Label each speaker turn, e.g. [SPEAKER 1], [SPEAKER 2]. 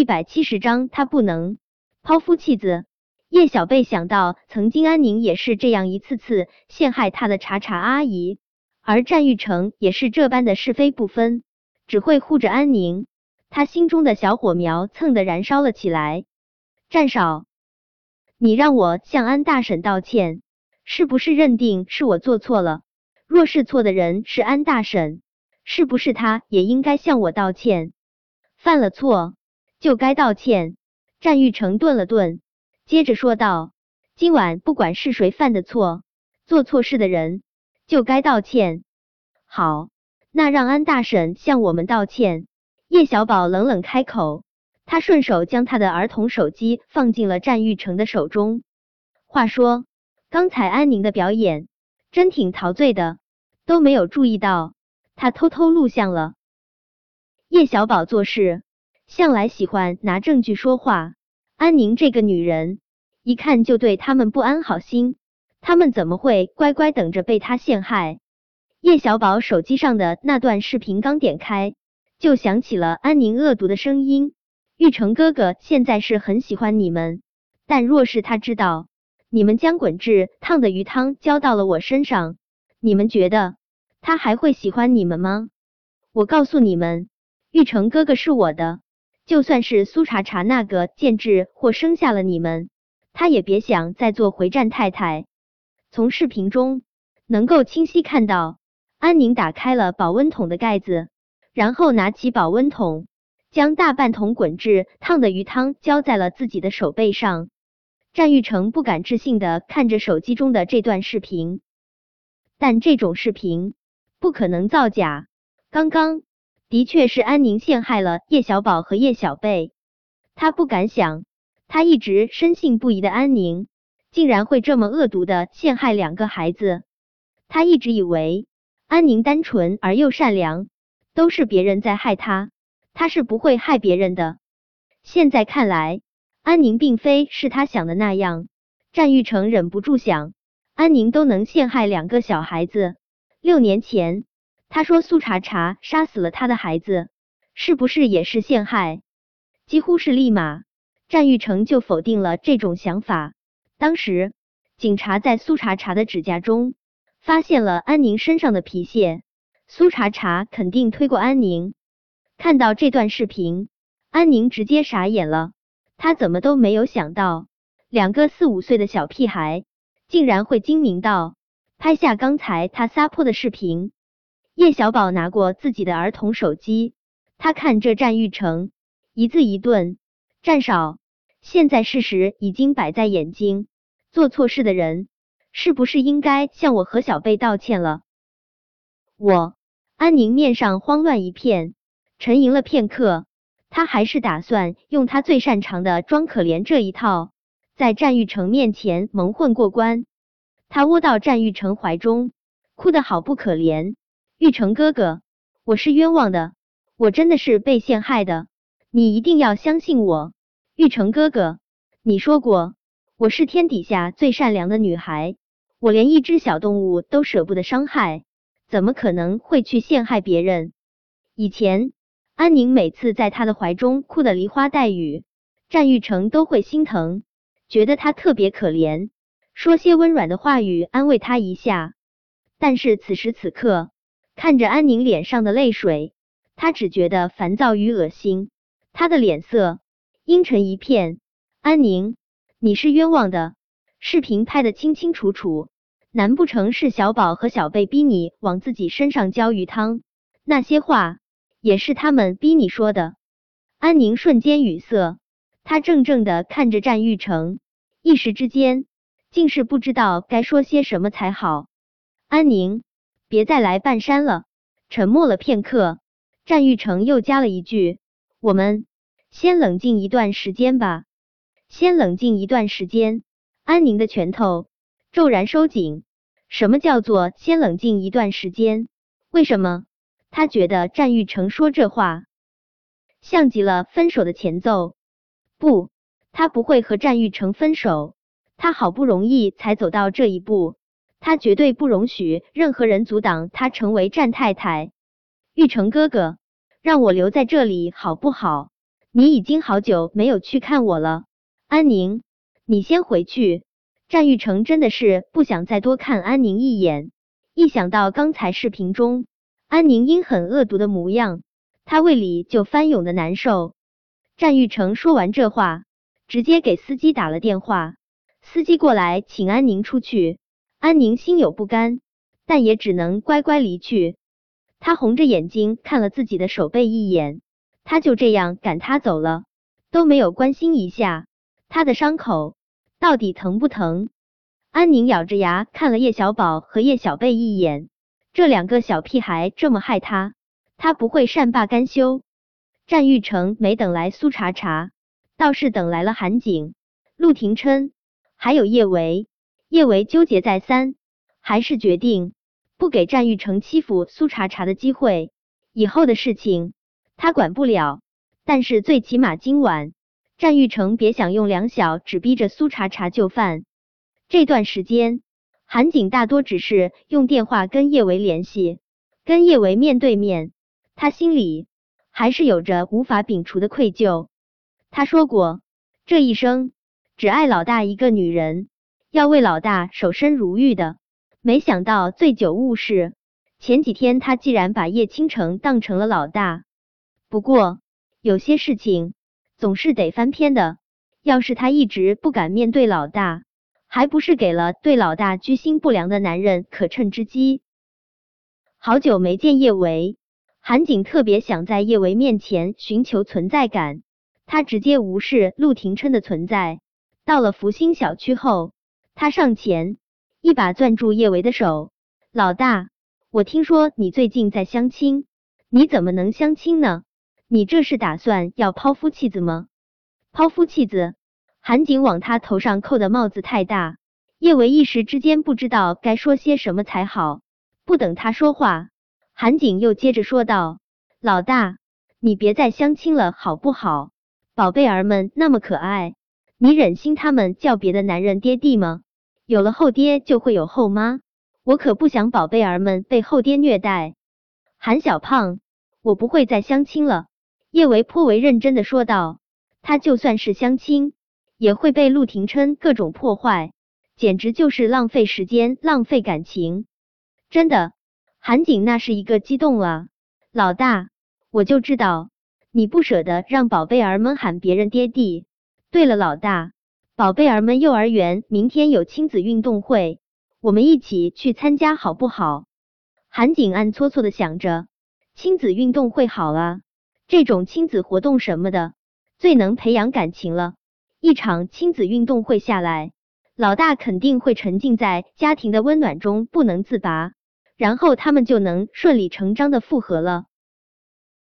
[SPEAKER 1] 一百七十章，他不能抛夫弃子。叶小贝想到，曾经安宁也是这样一次次陷害他的茶茶阿姨，而战玉成也是这般的是非不分，只会护着安宁。他心中的小火苗蹭的燃烧了起来。战少，你让我向安大婶道歉，是不是认定是我做错了？若是错的人是安大婶，是不是他也应该向我道歉？犯了错就该道歉。战玉成顿了顿。接着说道：“今晚不管是谁犯的错，做错事的人就该道歉。好，那让安大婶向我们道歉。”叶小宝冷冷开口，他顺手将他的儿童手机放进了战玉成的手中。话说，刚才安宁的表演真挺陶醉的，都没有注意到他偷偷录像了。叶小宝做事向来喜欢拿证据说话。安宁这个女人，一看就对他们不安好心，他们怎么会乖乖等着被他陷害？叶小宝手机上的那段视频刚点开，就响起了安宁恶毒的声音：“玉成哥哥现在是很喜欢你们，但若是他知道你们将滚至烫的鱼汤浇到了我身上，你们觉得他还会喜欢你们吗？我告诉你们，玉成哥哥是我的。”就算是苏茶茶那个贱质或生下了你们，他也别想再做回战太太。从视频中能够清晰看到，安宁打开了保温桶的盖子，然后拿起保温桶，将大半桶滚至烫的鱼汤浇在了自己的手背上。战玉成不敢置信的看着手机中的这段视频，但这种视频不可能造假。刚刚。的确是安宁陷害了叶小宝和叶小贝，他不敢想，他一直深信不疑的安宁，竟然会这么恶毒的陷害两个孩子。他一直以为安宁单纯而又善良，都是别人在害他，他是不会害别人的。现在看来，安宁并非是他想的那样。战玉成忍不住想，安宁都能陷害两个小孩子，六年前。他说苏茶茶杀死了他的孩子，是不是也是陷害？几乎是立马，战玉成就否定了这种想法。当时警察在苏茶茶的指甲中发现了安宁身上的皮屑，苏茶茶肯定推过安宁。看到这段视频，安宁直接傻眼了，他怎么都没有想到，两个四五岁的小屁孩竟然会精明到拍下刚才他撒泼的视频。叶小宝拿过自己的儿童手机，他看着战玉成，一字一顿：“战少，现在事实已经摆在眼睛，做错事的人是不是应该向我和小贝道歉了？”我安宁面上慌乱一片，沉吟了片刻，他还是打算用他最擅长的装可怜这一套，在战玉成面前蒙混过关。他窝到战玉成怀中，哭得好不可怜。玉成哥哥，我是冤枉的，我真的是被陷害的，你一定要相信我。玉成哥哥，你说过我是天底下最善良的女孩，我连一只小动物都舍不得伤害，怎么可能会去陷害别人？以前安宁每次在他的怀中哭得梨花带雨，战玉成都会心疼，觉得他特别可怜，说些温软的话语安慰他一下。但是此时此刻。看着安宁脸上的泪水，他只觉得烦躁与恶心。他的脸色阴沉一片。安宁，你是冤枉的。视频拍得清清楚楚，难不成是小宝和小贝逼你往自己身上浇鱼汤？那些话也是他们逼你说的？安宁瞬间语塞，他怔怔的看着战玉成，一时之间竟是不知道该说些什么才好。安宁。别再来半山了。沉默了片刻，战玉成又加了一句：“我们先冷静一段时间吧。”先冷静一段时间。安宁的拳头骤然收紧。什么叫做先冷静一段时间？为什么？他觉得战玉成说这话像极了分手的前奏。不，他不会和战玉成分手。他好不容易才走到这一步。他绝对不容许任何人阻挡他成为战太太。玉成哥哥，让我留在这里好不好？你已经好久没有去看我了。安宁，你先回去。战玉成真的是不想再多看安宁一眼，一想到刚才视频中安宁阴狠恶毒的模样，他胃里就翻涌的难受。战玉成说完这话，直接给司机打了电话，司机过来请安宁出去。安宁心有不甘，但也只能乖乖离去。他红着眼睛看了自己的手背一眼，他就这样赶他走了，都没有关心一下他的伤口。到底疼不疼？安宁咬着牙看了叶小宝和叶小贝一眼，这两个小屁孩这么害他，他不会善罢甘休。战玉成没等来苏茶茶，倒是等来了韩景、陆廷琛，还有叶维。叶维纠结再三，还是决定不给战玉成欺负苏茶茶的机会。以后的事情他管不了，但是最起码今晚。战玉成别想用两小指逼着苏茶茶就范。这段时间，韩景大多只是用电话跟叶维联系，跟叶维面对面，他心里还是有着无法摒除的愧疚。他说过，这一生只爱老大一个女人，要为老大守身如玉的。没想到醉酒误事，前几天他竟然把叶倾城当成了老大。不过有些事情。总是得翻篇的。要是他一直不敢面对老大，还不是给了对老大居心不良的男人可乘之机？好久没见叶维，韩景特别想在叶维面前寻求存在感。他直接无视陆廷琛的存在。到了福星小区后，他上前一把攥住叶维的手：“老大，我听说你最近在相亲，你怎么能相亲呢？”你这是打算要抛夫弃子吗？抛夫弃子？韩景往他头上扣的帽子太大，叶维一时之间不知道该说些什么才好。不等他说话，韩景又接着说道：“老大，你别再相亲了，好不好？宝贝儿们那么可爱，你忍心他们叫别的男人爹地吗？有了后爹就会有后妈，我可不想宝贝儿们被后爹虐待。”韩小胖，我不会再相亲了。叶维颇为认真的说道：“他就算是相亲，也会被陆廷琛各种破坏，简直就是浪费时间、浪费感情。”真的，韩景那是一个激动啊！老大，我就知道你不舍得让宝贝儿们喊别人爹地。对了，老大，宝贝儿们幼儿园明天有亲子运动会，我们一起去参加好不好？韩景暗搓搓的想着，亲子运动会好啊。这种亲子活动什么的，最能培养感情了。一场亲子运动会下来，老大肯定会沉浸在家庭的温暖中不能自拔，然后他们就能顺理成章的复合了。